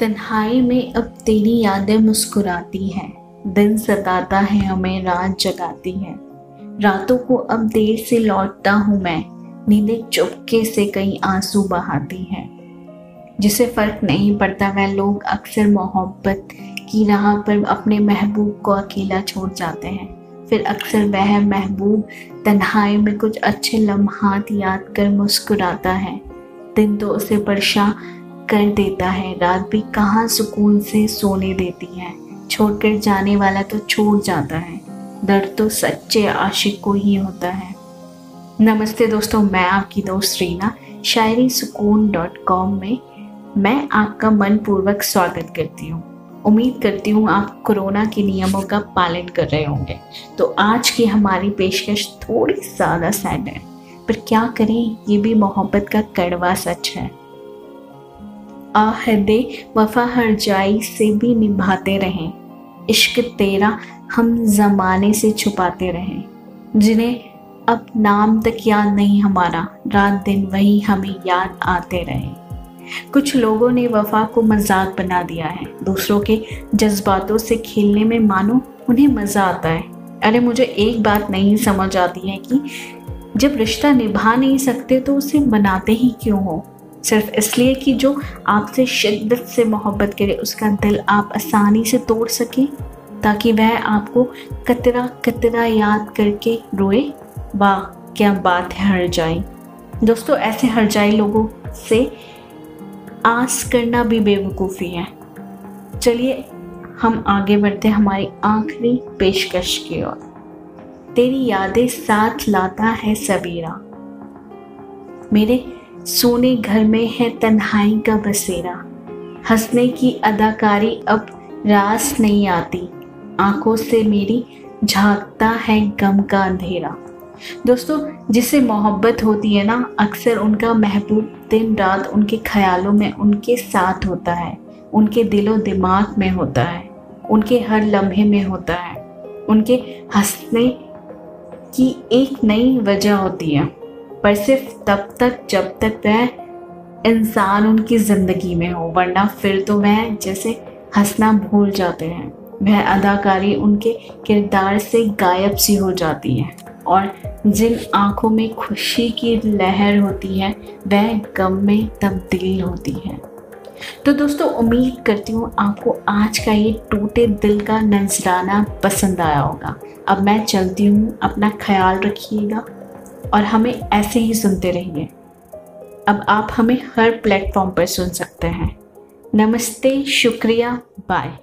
तन्हाई में अब तेरी यादें मुस्कुराती हैं। दिन सताता है, हमें रात जगाती है। रातों को अब देर से लौटता हूँ मैं, नींदें चुपके से कई आँसू बहाती हैं। जिसे फ़र्क नहीं पड़ता, वह लोग अक्सर मोहब्बत की राह पर अपने महबूब को अकेला छोड़ जाते हैं। फिर अक्सर वह महबूब तन्हाई में कुछ अच्छे लम्हात याद कर मुस्कुराता है। दिन तो उसे परेशान कर देता है। रात भी कहाँ सुकून से सोने देती है। छोड़कर जाने वाला तो छोड़ जाता है। दर्द तो सच्चे आशिक को ही होता है। नमस्ते दोस्तों, मैं आपकी दोस्त रीना। शायरी सुकून डॉट कॉम में मैं आपका मनपूर्वक स्वागत करती हूँ। उम्मीद करती हूँ आप कोरोना के नियमों का पालन कर रहे होंगे। तो आज की हमारी पेशकश थोड़ी ज़्यादा सैड है। पर क्या करें? ये भी मोहब्बत का कड़वा सच है। आहदे वफा हर जाई से भी निभाते रहें। इश्क तेरा हम ज़माने से छुपाते रहें। जिन्हें अब नाम तक याद नहीं हमारा, रात दिन वही हमें याद आते रहे। कुछ लोगों ने वफा को मज़ाक बना दिया है। दूसरों के जज्बातों से खेलने में मानो उन्हें मज़ा आता है। अरे, मुझे एक बात नहीं समझ आती है कि जब रिश्ता निभा नहीं सकते तो उसे बनाते ही क्यों हो? सिर्फ़ इसलिए कि जो आपसे शिद्दत से मोहब्बत करे, उसका दिल आप आसानी से तोड़ सकें, ताकि वह आपको कतरा कतरा याद करके रोए, वाह, क्या बात है, हर जाए दोस्तों, ऐसे हर जाए लोगों से आस करना भी बेवकूफ़ी है। चलिए, हम आगे बढ़ते हमारी आखिरी पेशकश की ओर। तेरी यादें साथ लाता है सबीरा। मेरे सोने घर में है तन्हाई का बसेरा। हंसने की अदाकारी अब रास नहीं आती। आँखों से मेरी झांकता है गम का अंधेरा। दोस्तों जिसे मोहब्बत होती है ना, अक्सर उनका महबूब दिन रात उनके ख्यालों में उनके साथ होता है। उनके दिलो दिमाग में होता है। उनके हर लम्हे में होता है। उनके हंसने की एक नई वजह होती है। पर सिर्फ़ तब तक, जब तक वह इंसान उनकी ज़िंदगी में हो, वरना फिर तो वह जैसे हंसना भूल जाते हैं। वह अदाकारी उनके किरदार से गायब सी हो जाती है। और जिन आँखों में खुशी की लहर होती है, वह गम में तब्दील होती है। तो दोस्तों, उम्मीद करती हूँ आपको आज का ये टूटे दिल का नजराना पसंद आया होगा। अब मैं चलती हूँ, अपना ख्याल रखिएगा। और हमें ऐसे ही सुनते रहिए। अब आप हमें हर प्लेटफॉर्म पर सुन सकते हैं। नमस्ते, शुक्रिया बाय